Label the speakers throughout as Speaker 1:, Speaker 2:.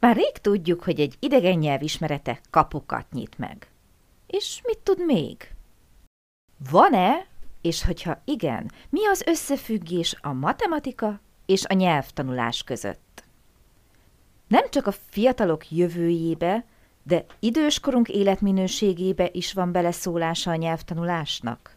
Speaker 1: Azt már rég tudjuk, hogy egy idegen nyelv ismerete kapukat nyit meg. És mit tud még? Van-e, és hogyha igen, mi az összefüggés a matematika és a nyelvtanulás között? Nem csak a fiatalok jövőjébe, de időskorunk életminőségébe is van beleszólása a nyelvtanulásnak?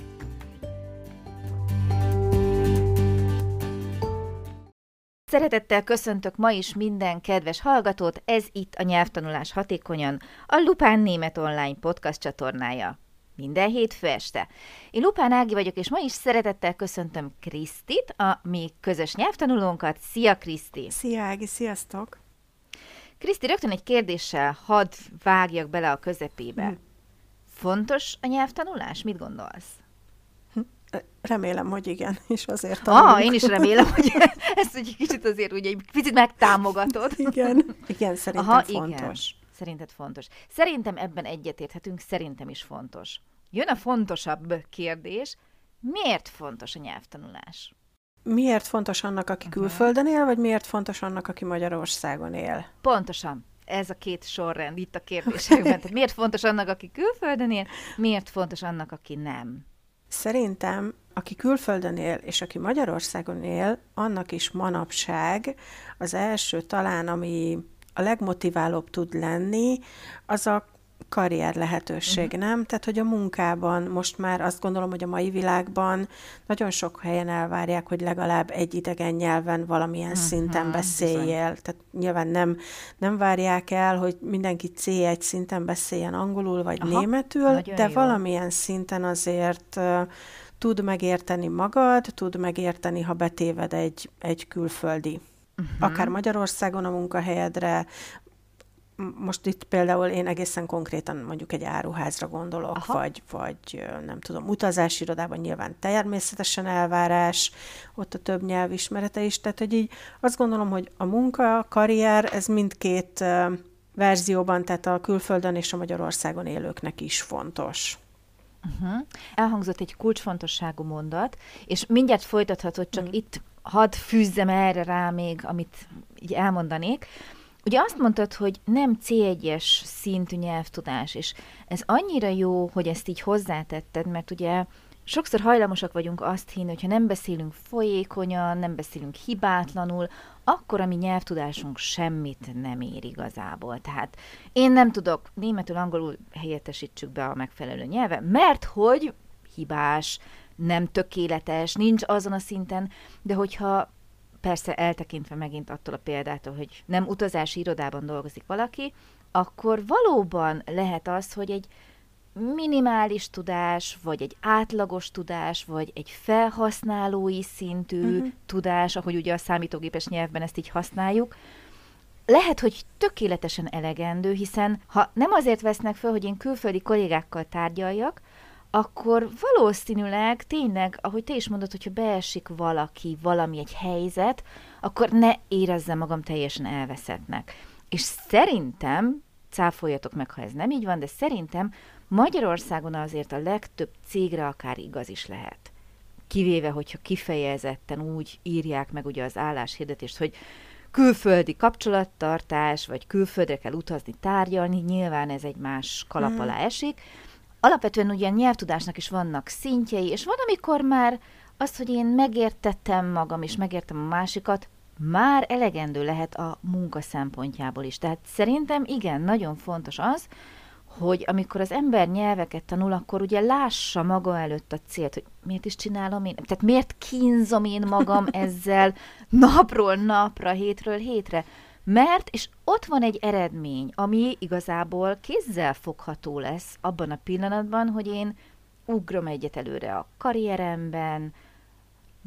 Speaker 1: Szeretettel köszöntök ma is minden kedves hallgatót, ez itt a Nyelvtanulás Hatékonyan, a Lupán Német Online podcast csatornája. Minden hétfő este. Én Lupán Ági vagyok, és ma is szeretettel köszöntöm Krisztit, a mi közös nyelvtanulónkat. Szia Kriszti!
Speaker 2: Szia Ági, sziasztok!
Speaker 1: Kriszti, rögtön egy kérdéssel hadd vágjak bele a közepébe. Hm. Fontos a nyelvtanulás? Mit gondolsz?
Speaker 2: Remélem, hogy igen, és azért
Speaker 1: tanulunk. Ah, én is remélem, hogy ezt egy kicsit azért ugye egy picit megtámogatod.
Speaker 2: Igen, igen, szerintem Aha, fontos. Igen.
Speaker 1: Szerinted fontos. Szerintem ebben egyetérthetünk, szerintem is fontos. Jön a fontosabb kérdés, miért fontos a nyelvtanulás?
Speaker 2: Miért fontos annak, aki uh-huh. külföldön él, vagy miért fontos annak, aki Magyarországon él?
Speaker 1: Pontosan. Ez a két sorrend itt a kérdésekben. Tehát miért fontos annak, aki külföldön él, miért fontos annak, aki nem?
Speaker 2: Szerintem, aki külföldön él, és aki Magyarországon él, annak is manapság az első talán, ami a legmotiválóbb tud lenni, az a karrier lehetőség, uh-huh. nem? Tehát, hogy a munkában most már azt gondolom, hogy a mai világban nagyon sok helyen elvárják, hogy legalább egy idegen nyelven valamilyen uh-huh. szinten beszéljél. Bizony. Tehát nyilván nem, nem várják el, hogy mindenki C1 szinten beszéljen angolul vagy Aha, németül, de jó. valamilyen szinten azért uh, tud megérteni magad, tud megérteni, ha betéved egy, egy külföldi uh-huh. akár Magyarországon a munkahelyedre, most itt például én egészen konkrétan mondjuk egy áruházra gondolok, Aha. vagy, vagy nem tudom, utazási irodában nyilván természetesen elvárás, ott a több nyelvismerete is, tehát hogy így azt gondolom, hogy a munka, a karrier, ez mindkét verzióban, tehát a külföldön és a Magyarországon élőknek is fontos.
Speaker 1: Uh-huh. Elhangzott egy kulcsfontosságú mondat, és mindjárt folytathatod, csak uh-huh. itt hadd fűzzem erre rá még, amit így elmondanék, Ugye azt mondtad, hogy nem C1-es szintű nyelvtudás, és ez annyira jó, hogy ezt így hozzátetted, mert ugye sokszor hajlamosak vagyunk azt hinni, hogy ha nem beszélünk folyékonyan, nem beszélünk hibátlanul, akkor a mi nyelvtudásunk semmit nem ér igazából. Tehát én nem tudok németül, angolul helyettesítsük be a megfelelő nyelve, mert hogy hibás, nem tökéletes, nincs azon a szinten, de hogyha persze eltekintve megint attól a példától, hogy nem utazási irodában dolgozik valaki, akkor valóban lehet az, hogy egy minimális tudás, vagy egy átlagos tudás, vagy egy felhasználói szintű uh-huh. tudás, ahogy ugye a számítógépes nyelvben ezt így használjuk, lehet, hogy tökéletesen elegendő, hiszen ha nem azért vesznek fel, hogy én külföldi kollégákkal tárgyaljak, akkor valószínűleg tényleg, ahogy te is mondod, hogyha beesik valaki, valami, egy helyzet, akkor ne érezzem magam teljesen elveszettnek. És szerintem, cáfoljatok meg, ha ez nem így van, de szerintem Magyarországon azért a legtöbb cégre akár igaz is lehet. Kivéve, hogyha kifejezetten úgy írják meg ugye az álláshirdetést, hogy külföldi kapcsolattartás, vagy külföldre kell utazni, tárgyalni, nyilván ez egy más kalap alá mhm. esik, alapvetően ugye nyelvtudásnak is vannak szintjei, és van, amikor már az, hogy én megértettem magam, és megértem a másikat, már elegendő lehet a munka szempontjából is. Tehát szerintem igen, nagyon fontos az, hogy amikor az ember nyelveket tanul, akkor ugye lássa maga előtt a célt, hogy miért is csinálom én, tehát miért kínzom én magam ezzel napról napra, hétről hétre. Mert, és ott van egy eredmény, ami igazából kézzel fogható lesz abban a pillanatban, hogy én ugrom egyet előre a karrieremben,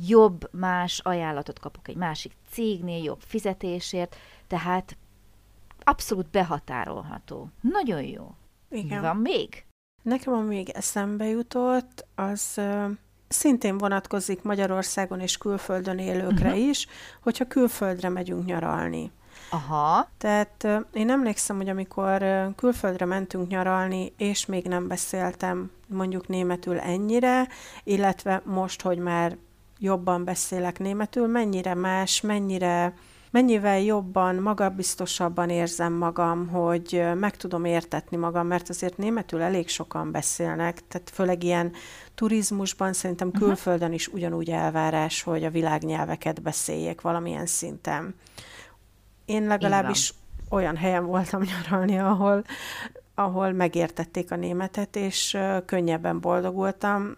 Speaker 1: jobb, más ajánlatot kapok egy másik cégnél, jobb fizetésért, tehát abszolút behatárolható. Nagyon jó.
Speaker 2: Igen.
Speaker 1: Van még?
Speaker 2: Nekem, ami még eszembe jutott, az szintén vonatkozik Magyarországon és külföldön élőkre uh-huh. is, hogyha külföldre megyünk nyaralni.
Speaker 1: Aha.
Speaker 2: Tehát én emlékszem, hogy amikor külföldre mentünk nyaralni, és még nem beszéltem mondjuk németül ennyire, illetve most, hogy már jobban beszélek németül, mennyire más, mennyire mennyivel jobban, magabiztosabban érzem magam, hogy meg tudom értetni magam, mert azért németül elég sokan beszélnek, tehát főleg ilyen turizmusban szerintem mhm. külföldön is ugyanúgy elvárás, hogy a világnyelveket beszéljék valamilyen szinten. Én legalábbis olyan helyen voltam nyaralni, ahol, ahol megértették a németet, és könnyebben boldogultam.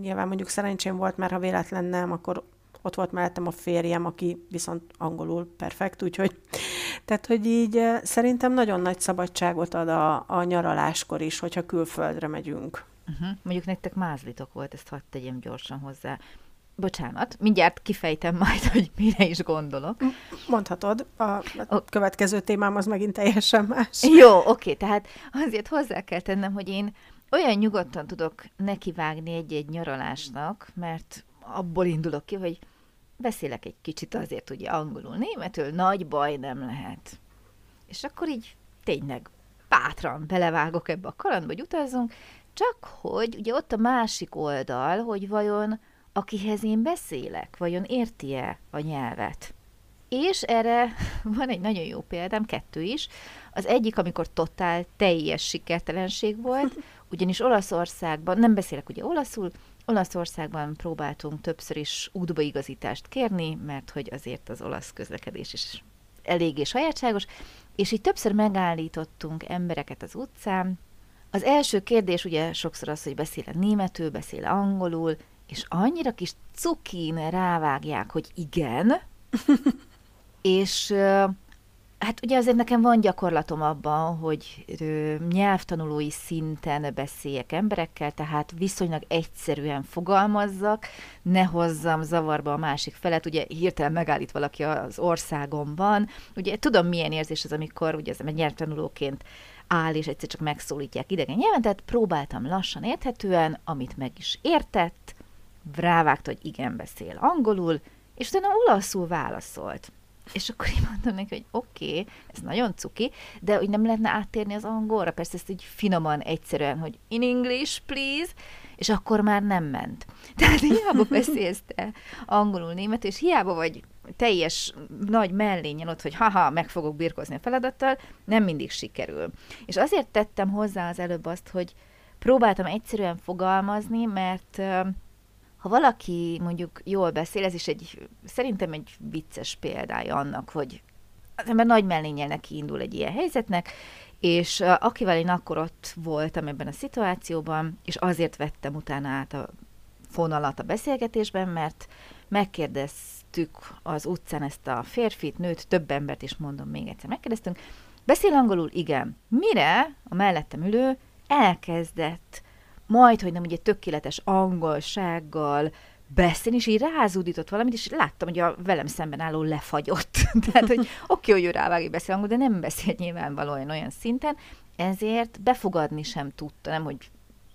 Speaker 2: Nyilván mondjuk szerencsém volt, mert ha véletlen nem, akkor ott volt mellettem a férjem, aki viszont angolul perfekt, úgyhogy tehát, hogy így szerintem nagyon nagy szabadságot ad a, a nyaraláskor is, hogyha külföldre megyünk.
Speaker 1: Uh-huh. Mondjuk nektek mázlitok volt, ezt hagyd tegyem gyorsan hozzá. Bocsánat, mindjárt kifejtem majd, hogy mire is gondolok.
Speaker 2: Mondhatod, a, a következő témám az megint teljesen más.
Speaker 1: Jó, oké, tehát azért hozzá kell tennem, hogy én olyan nyugodtan tudok nekivágni egy-egy nyaralásnak, mert abból indulok ki, hogy beszélek egy kicsit azért ugye angolul, németül, nagy baj nem lehet. És akkor így tényleg bátran belevágok ebbe a kalandba, hogy utazzunk, csak hogy ugye ott a másik oldal, hogy vajon akihez én beszélek, vajon érti-e a nyelvet. És erre van egy nagyon jó példám, kettő is. Az egyik, amikor totál teljes sikertelenség volt, ugyanis Olaszországban, nem beszélek ugye olaszul, Olaszországban próbáltunk többször is útbaigazítást kérni, mert hogy azért az olasz közlekedés is eléggé sajátságos, és így többször megállítottunk embereket az utcán. Az első kérdés ugye sokszor az, hogy beszél németül, beszél angolul, és annyira kis cukin rávágják, hogy igen, és Hát ugye azért nekem van gyakorlatom abban, hogy nyelvtanulói szinten beszéljek emberekkel, tehát viszonylag egyszerűen fogalmazzak, ne hozzam zavarba a másik felet, ugye hirtelen megállít valaki az országomban, ugye tudom milyen érzés az, amikor ugye az egy nyelvtanulóként áll, és egyszer csak megszólítják idegen nyelven, tehát próbáltam lassan érthetően, amit meg is értett, rávágta, hogy igen, beszél angolul, és utána olaszul válaszolt. És akkor én mondtam neki, hogy oké, okay, ez nagyon cuki, de hogy nem lehetne áttérni az angolra, persze ezt így finoman, egyszerűen, hogy in English, please, és akkor már nem ment. Tehát hiába beszélsz te angolul, német, és hiába vagy teljes nagy mellényen ott, hogy haha, meg fogok birkozni a feladattal, nem mindig sikerül. És azért tettem hozzá az előbb azt, hogy próbáltam egyszerűen fogalmazni, mert ha valaki mondjuk jól beszél, ez is egy, szerintem egy vicces példája annak, hogy az ember nagy mellénnyel neki indul egy ilyen helyzetnek, és akivel én akkor ott voltam ebben a szituációban, és azért vettem utána át a fonalat a beszélgetésben, mert megkérdeztük az utcán ezt a férfit, nőt, több embert is mondom még egyszer, megkérdeztünk, beszél angolul? Igen. Mire a mellettem ülő elkezdett majd, hogy nem ugye tökéletes angolsággal beszélni, és így rázúdított valamit, és láttam, hogy a velem szemben álló lefagyott. Tehát, hogy oké, okay, hogy ő rávágja beszél angol, de nem beszél nyilvánvalóan olyan szinten, ezért befogadni sem tudta, nem, hogy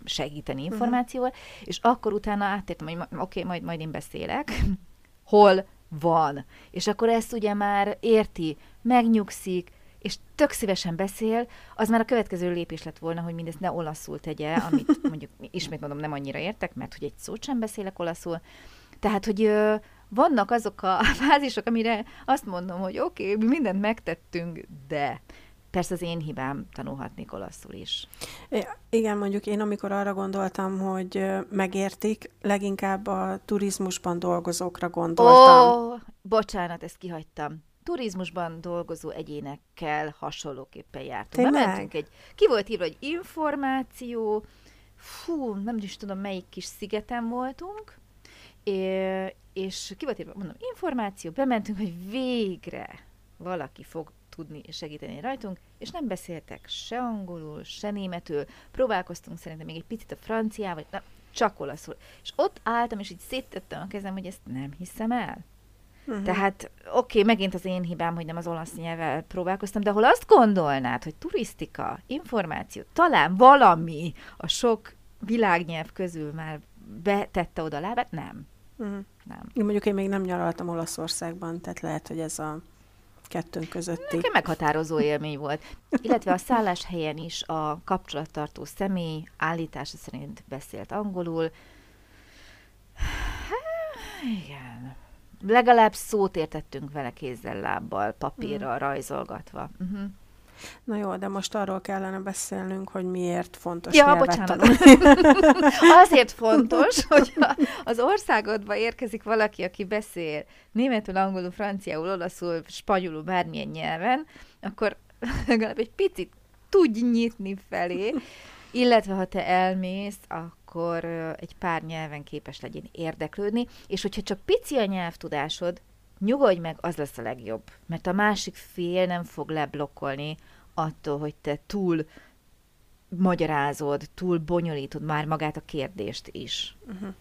Speaker 1: segíteni mhm. információval, uh-huh. és akkor utána áttértem, hogy oké, okay, majd, majd én beszélek, hol van. És akkor ezt ugye már érti, megnyugszik, és tök szívesen beszél, az már a következő lépés lett volna, hogy mindezt ne olaszul tegye, amit mondjuk ismét mondom, nem annyira értek, mert hogy egy szót sem beszélek olaszul. Tehát, hogy ö, vannak azok a fázisok, amire azt mondom, hogy oké, okay, mi mindent megtettünk, de persze az én hibám tanulhatnék olaszul is.
Speaker 2: Igen, mondjuk én amikor arra gondoltam, hogy megértik, leginkább a turizmusban dolgozókra gondoltam. Ó,
Speaker 1: bocsánat, ezt kihagytam turizmusban dolgozó egyénekkel hasonlóképpen jártunk.
Speaker 2: Tényleg? Bementünk
Speaker 1: egy, ki volt írva, hogy információ, fú, nem is tudom, melyik kis szigeten voltunk, és ki volt írva, mondom, információ, bementünk, hogy végre valaki fog tudni segíteni rajtunk, és nem beszéltek se angolul, se németül, próbálkoztunk szerintem még egy picit a franciával, vagy nem, csak olaszul. És ott álltam, és így széttettem a kezem, hogy ezt nem hiszem el. Uh-huh. Tehát oké, okay, megint az én hibám, hogy nem az olasz nyelvvel próbálkoztam, de ahol azt gondolnád, hogy turisztika, információ, talán valami a sok világnyelv közül már betette oda lábát, nem. Uh-huh.
Speaker 2: Nem. Én mondjuk én még nem nyaraltam Olaszországban, tehát lehet, hogy ez a kettőnk közötti.
Speaker 1: Nekem meghatározó élmény volt. Illetve a szálláshelyen is a kapcsolattartó személy állítása szerint beszélt angolul. Igen. Legalább szót értettünk vele kézzel, lábbal, papírral, mm. rajzolgatva. Uh-huh.
Speaker 2: Na jó, de most arról kellene beszélnünk, hogy miért fontos
Speaker 1: ja, bocsánat. Azért fontos, hogy az országodba érkezik valaki, aki beszél németül, angolul, franciául, olaszul, spanyolul, bármilyen nyelven, akkor legalább egy picit tudj nyitni felé, illetve ha te elmész, akkor egy pár nyelven képes legyen érdeklődni, és hogyha csak pici a nyelvtudásod, nyugodj meg, az lesz a legjobb. Mert a másik fél nem fog leblokkolni attól, hogy te túl magyarázod, túl bonyolítod már magát a kérdést is. Uh-huh.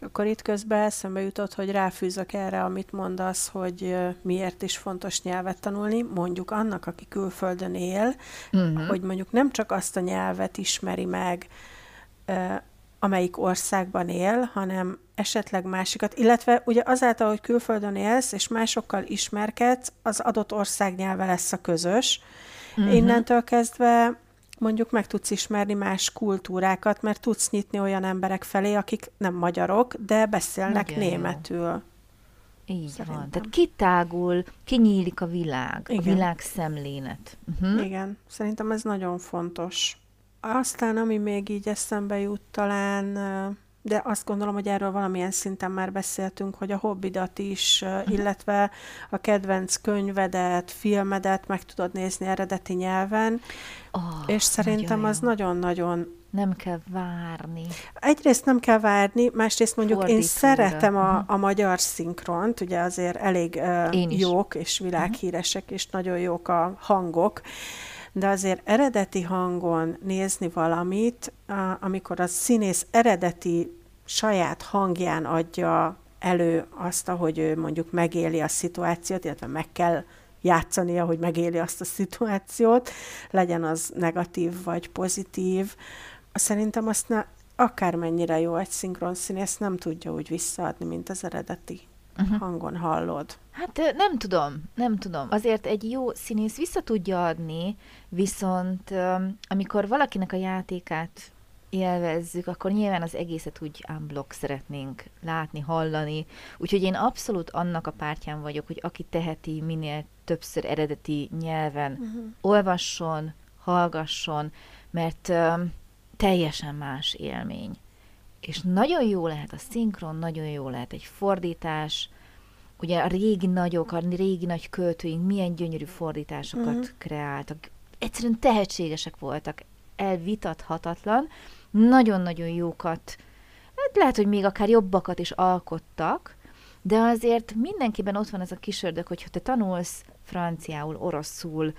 Speaker 2: Akkor itt közben eszembe jutott, hogy ráfűzök erre, amit mondasz, hogy miért is fontos nyelvet tanulni, mondjuk annak, aki külföldön él, uh-huh. hogy mondjuk nem csak azt a nyelvet ismeri meg, amelyik országban él, hanem esetleg másikat, illetve ugye azáltal, hogy külföldön élsz, és másokkal ismerkedsz, az adott ország nyelve lesz a közös. Uh-huh. Innentől kezdve mondjuk meg tudsz ismerni más kultúrákat, mert tudsz nyitni olyan emberek felé, akik nem magyarok, de beszélnek Nagyon németül. Jó.
Speaker 1: Így Szerintem. van. Tehát kitágul, kinyílik a világ, Igen. a világ szemlélet.
Speaker 2: Uh-huh. Igen, szerintem ez nagyon fontos. Aztán, ami még így eszembe jut talán, de azt gondolom, hogy erről valamilyen szinten már beszéltünk, hogy a hobbidat is, mhm. illetve a kedvenc könyvedet, filmedet meg tudod nézni eredeti nyelven, oh, és szerintem nagyon az nagyon-nagyon
Speaker 1: nem kell várni.
Speaker 2: Egyrészt nem kell várni, másrészt mondjuk Fordítóra. én szeretem a, mhm. a magyar szinkront, ugye azért elég uh, jók és világhíresek, és nagyon jók a hangok, de azért eredeti hangon nézni valamit, amikor a színész eredeti saját hangján adja elő azt, ahogy ő mondjuk megéli a szituációt, illetve meg kell játszania, hogy megéli azt a szituációt, legyen az negatív vagy pozitív. Szerintem azt ne, akármennyire jó egy színész, nem tudja úgy visszaadni, mint az eredeti uh-huh. hangon hallod.
Speaker 1: Hát nem tudom, nem tudom. Azért egy jó színész vissza tudja adni, viszont amikor valakinek a játékát élvezzük, akkor nyilván az egészet úgy unblock szeretnénk látni, hallani. Úgyhogy én abszolút annak a pártján vagyok, hogy aki teheti minél többször eredeti nyelven, uh-huh. olvasson, hallgasson, mert um, teljesen más élmény. És nagyon jó lehet a szinkron, nagyon jó lehet egy fordítás, ugye a régi nagyok, a régi nagy költőink milyen gyönyörű fordításokat uh-huh. kreáltak. Egyszerűen tehetségesek voltak, elvitathatatlan, nagyon-nagyon jókat, hát lehet, hogy még akár jobbakat is alkottak, de azért mindenkiben ott van ez a kisördök, hogyha te tanulsz franciául, oroszul,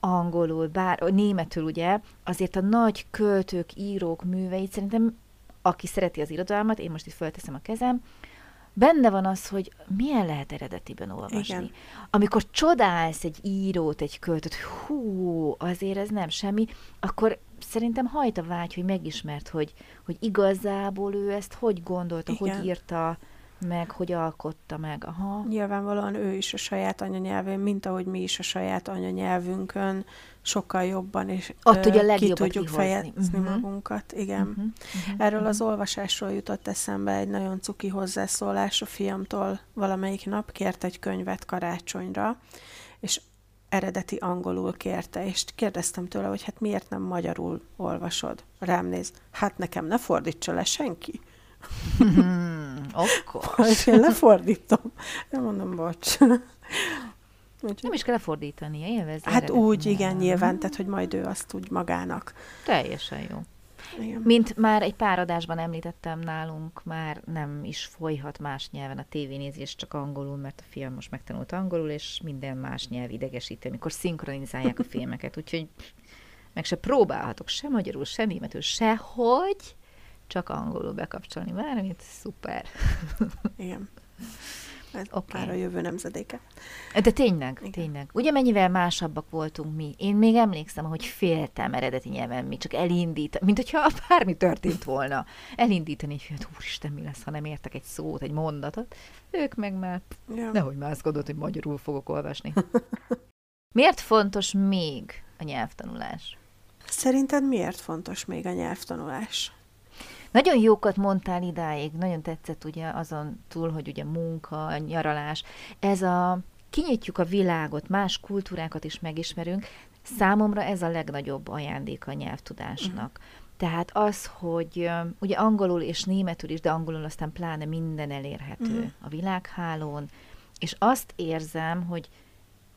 Speaker 1: angolul, bár németül ugye, azért a nagy költők, írók műveit szerintem, aki szereti az irodalmat, én most itt fölteszem a kezem, benne van az, hogy milyen lehet eredetiben olvasni. Igen. Amikor csodálsz egy írót, egy költőt, hú, azért ez nem semmi, akkor szerintem hajt a vágy, hogy megismert, hogy, hogy igazából ő ezt hogy gondolta, Igen. hogy írta, meg hogy alkotta meg. Aha.
Speaker 2: Nyilvánvalóan ő is a saját anyanyelvén, mint ahogy mi is a saját anyanyelvünkön sokkal jobban és
Speaker 1: Ott ugye ki
Speaker 2: tudjuk kihozni. fejezni uh-huh. magunkat. Igen. Uh-huh. Uh-huh. Erről az olvasásról jutott eszembe egy nagyon cuki hozzászólás a fiamtól valamelyik nap, kért egy könyvet karácsonyra, és eredeti angolul kérte, és kérdeztem tőle, hogy hát miért nem magyarul olvasod. Rám néz, hát nekem ne fordítsa le senki.
Speaker 1: Akkor.
Speaker 2: én lefordítom. Nem mondom, bocs.
Speaker 1: Úgy, nem is kell lefordítani, élvezni.
Speaker 2: Hát úgy, igen, nyilván, tehát, hogy majd ő azt úgy magának.
Speaker 1: Teljesen jó. Igen. Mint már egy pár adásban említettem nálunk, már nem is folyhat más nyelven a tévénézés, csak angolul, mert a fiam most megtanult angolul, és minden más nyelv idegesítő, amikor szinkronizálják a filmeket, úgyhogy meg se próbálhatok se magyarul, se németül, sehogy, csak angolul bekapcsolni bármit, szuper.
Speaker 2: Igen. Ez okay. már a jövő nemzedéke.
Speaker 1: De tényleg, Igen. tényleg. Ugye mennyivel másabbak voltunk mi? Én még emlékszem, hogy féltem eredeti nyelven mi, csak elindít, mint hogyha bármi történt volna. Elindítani, hogy hát úristen, mi lesz, ha nem értek egy szót, egy mondatot. Ők meg már, ja. nehogy mászkodott, hogy magyarul fogok olvasni. Miért fontos még a nyelvtanulás?
Speaker 2: Szerinted miért fontos még a nyelvtanulás?
Speaker 1: Nagyon jókat mondtál idáig, nagyon tetszett ugye azon túl, hogy ugye munka, nyaralás. Ez a kinyitjuk a világot, más kultúrákat is megismerünk, számomra ez a legnagyobb ajándék a nyelvtudásnak. Uh-huh. Tehát az, hogy ugye angolul és németül is, de angolul aztán pláne minden elérhető uh-huh. a világhálón, és azt érzem, hogy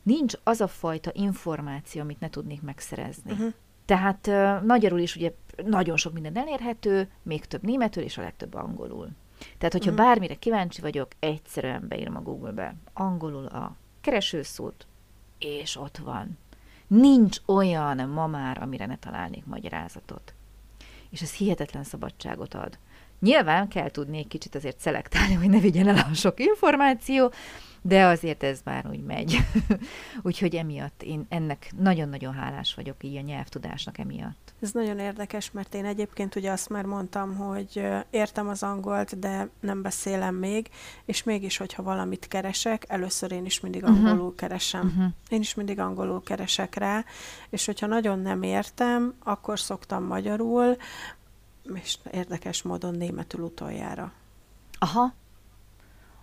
Speaker 1: nincs az a fajta információ, amit ne tudnék megszerezni. Uh-huh. Tehát magyarul is ugye nagyon sok minden elérhető, még több németül és a legtöbb angolul. Tehát, hogyha uh-huh. bármire kíváncsi vagyok, egyszerűen beírom a Google-be angolul a keresőszót, és ott van. Nincs olyan ma már, amire ne találnék magyarázatot. És ez hihetetlen szabadságot ad. Nyilván kell tudni egy kicsit azért szelektálni, hogy ne vigyen el a sok információ, de azért ez már úgy megy. Úgyhogy emiatt én ennek nagyon-nagyon hálás vagyok így a nyelvtudásnak emiatt.
Speaker 2: Ez nagyon érdekes, mert én egyébként ugye azt már mondtam, hogy értem az angolt, de nem beszélem még, és mégis, hogyha valamit keresek, először én is mindig mhm. angolul uh-huh. keresem. Uh-huh. Én is mindig angolul keresek rá, és hogyha nagyon nem értem, akkor szoktam magyarul, és érdekes módon németül utoljára.
Speaker 1: Aha,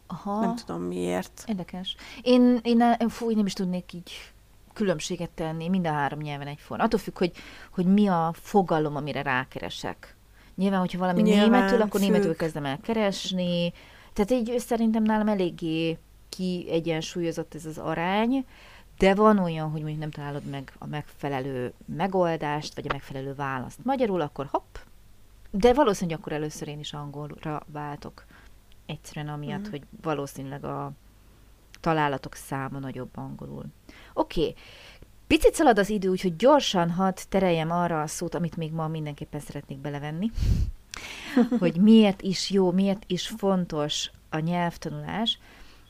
Speaker 1: Aha.
Speaker 2: Nem tudom miért.
Speaker 1: Érdekes. Én, én, fú, én nem is tudnék így különbséget tenni mind a három nyelven egyforma. Attól függ, hogy, hogy mi a fogalom, amire rákeresek. Nyilván, hogyha valami Nyilván, németül, akkor függ. németül kezdem el keresni. Tehát így szerintem nálam eléggé kiegyensúlyozott ez az arány, de van olyan, hogy mondjuk nem találod meg a megfelelő megoldást, vagy a megfelelő választ magyarul, akkor hopp, de valószínűleg akkor először én is angolra váltok. Egyszerűen amiatt, mm. hogy valószínűleg a találatok száma nagyobb angolul. Oké, okay. picit szalad az idő, úgyhogy gyorsan hadd tereljem arra a szót, amit még ma mindenképpen szeretnék belevenni, hogy miért is jó, miért is fontos a nyelvtanulás.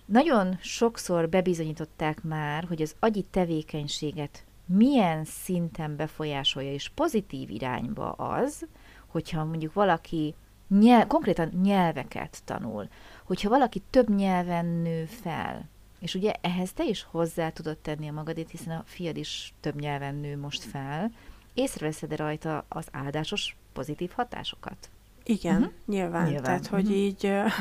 Speaker 1: Nagyon sokszor bebizonyították már, hogy az agyi tevékenységet milyen szinten befolyásolja és pozitív irányba az, hogyha mondjuk valaki nyelv, konkrétan nyelveket tanul. Hogyha valaki több nyelven nő fel, és ugye ehhez te is hozzá tudod tenni a magadét, hiszen a fiad is több nyelven nő most fel, észreveszed-e rajta az áldásos pozitív hatásokat?
Speaker 2: Igen, uh-huh. nyilván. nyilván. Tehát, hogy uh-huh. így uh,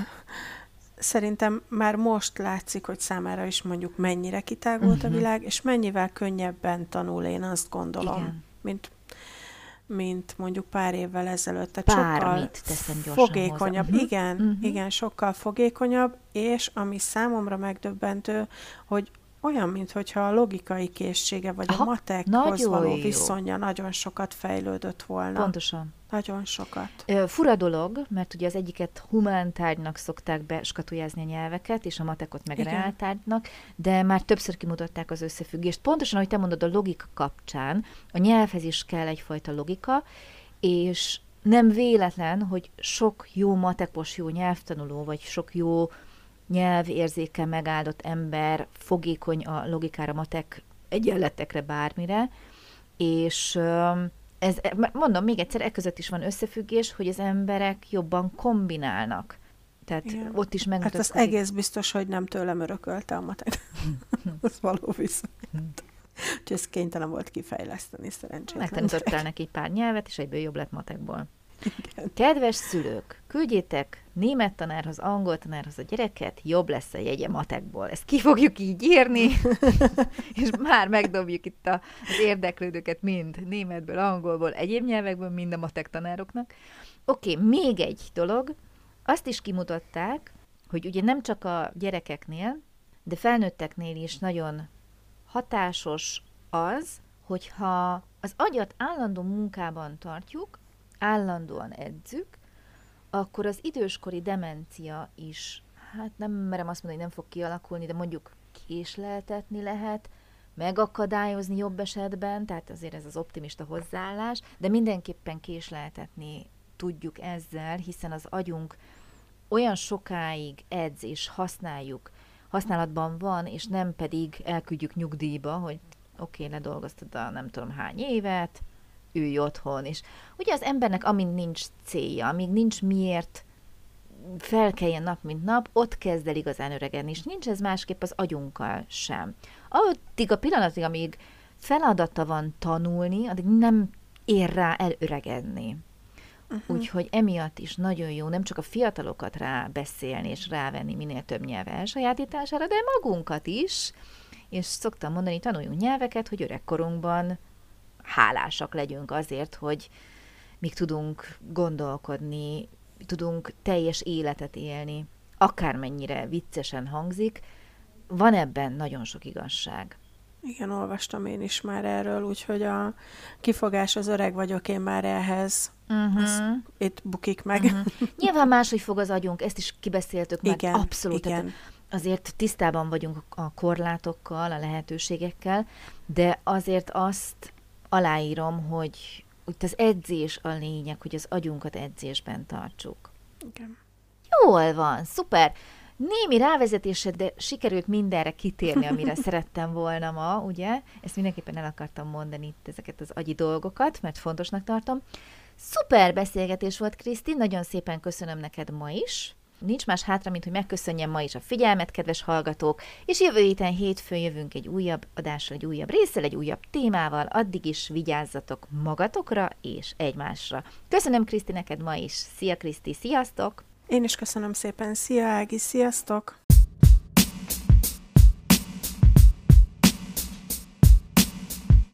Speaker 2: szerintem már most látszik, hogy számára is mondjuk mennyire kitágult uh-huh. a világ, és mennyivel könnyebben tanul, én azt gondolom, Igen. mint mint mondjuk pár évvel ezelőtt.
Speaker 1: Tehát Bármit sokkal teszem gyorsan
Speaker 2: fogékonyabb. Hozzá. Igen, uh-huh. igen, sokkal fogékonyabb, és ami számomra megdöbbentő, hogy olyan, mintha a logikai készsége, vagy Aha, a matekhoz való jó. viszonya nagyon sokat fejlődött volna.
Speaker 1: Pontosan.
Speaker 2: Nagyon sokat.
Speaker 1: Fura dolog, mert ugye az egyiket humántárgynak szokták beskatujázni a nyelveket, és a matekot meg reáltárgynak, de már többször kimutatták az összefüggést. Pontosan, ahogy te mondod, a logika kapcsán, a nyelvhez is kell egyfajta logika, és nem véletlen, hogy sok jó matekos, jó nyelvtanuló, vagy sok jó nyelvérzékkel megáldott ember fogékony a logikára, matek egyenletekre, bármire, és ez, mondom még egyszer, e között is van összefüggés, hogy az emberek jobban kombinálnak. Tehát Igen. ott is megmutatkozik.
Speaker 2: Hát az egész biztos, hogy nem tőlem örökölte a matek. az való viszont. Úgyhogy ez kénytelen volt kifejleszteni szerencsére.
Speaker 1: Megtanítottál neki egy pár nyelvet, és egyből jobb lett matekból. Igen. Kedves szülők, küldjétek német tanárhoz, angol tanárhoz a gyereket, jobb lesz a jegye matekból. Ezt ki fogjuk így írni, és már megdobjuk itt a, az érdeklődőket mind németből, angolból, egyéb nyelvekből, mind a matek tanároknak. Oké, okay, még egy dolog. Azt is kimutatták, hogy ugye nem csak a gyerekeknél, de felnőtteknél is nagyon hatásos az, hogyha az agyat állandó munkában tartjuk, állandóan edzük, akkor az időskori demencia is, hát nem merem azt mondani, hogy nem fog kialakulni, de mondjuk késleltetni lehet, megakadályozni jobb esetben, tehát azért ez az optimista hozzáállás, de mindenképpen késleltetni tudjuk ezzel, hiszen az agyunk olyan sokáig edz és használjuk használatban van, és nem pedig elküldjük nyugdíjba, hogy oké, okay, ledolgoztad a nem tudom hány évet, ülj otthon. És ugye az embernek, amint nincs célja, amíg nincs miért felkeljen nap, mint nap, ott kezd el igazán öregedni, és nincs ez másképp az agyunkkal sem. Addig a pillanatig, amíg feladata van tanulni, addig nem ér rá elöregedni. Uh-huh. Úgyhogy emiatt is nagyon jó nem csak a fiatalokat rá beszélni és rávenni minél több nyelv elsajátítására, de magunkat is. És szoktam mondani, tanuljunk nyelveket, hogy öregkorunkban hálásak legyünk azért, hogy még tudunk gondolkodni, tudunk teljes életet élni, akármennyire viccesen hangzik, van ebben nagyon sok igazság.
Speaker 2: Igen, olvastam én is már erről, úgyhogy a kifogás az öreg vagyok én már ehhez. Uh-huh. itt bukik meg. Uh-huh.
Speaker 1: Nyilván máshogy fog az agyunk, ezt is kibeszéltük meg. Igen, Abszolút. Igen. azért tisztában vagyunk a korlátokkal, a lehetőségekkel, de azért azt aláírom, hogy itt az edzés a lényeg, hogy az agyunkat edzésben tartsuk.
Speaker 2: Igen.
Speaker 1: Jól van, szuper. Némi rávezetésed, de sikerült mindenre kitérni, amire szerettem volna ma, ugye? Ezt mindenképpen el akartam mondani itt ezeket az agyi dolgokat, mert fontosnak tartom. Szuper beszélgetés volt, Kriszti, nagyon szépen köszönöm neked ma is. Nincs más hátra, mint hogy megköszönjem ma is a figyelmet, kedves hallgatók, és jövő héten hétfőn jövünk egy újabb adással, egy újabb részsel, egy újabb témával, addig is vigyázzatok magatokra és egymásra. Köszönöm Kriszti neked ma is. Szia Kriszti, sziasztok!
Speaker 2: Én is köszönöm szépen. Szia Ági, sziasztok!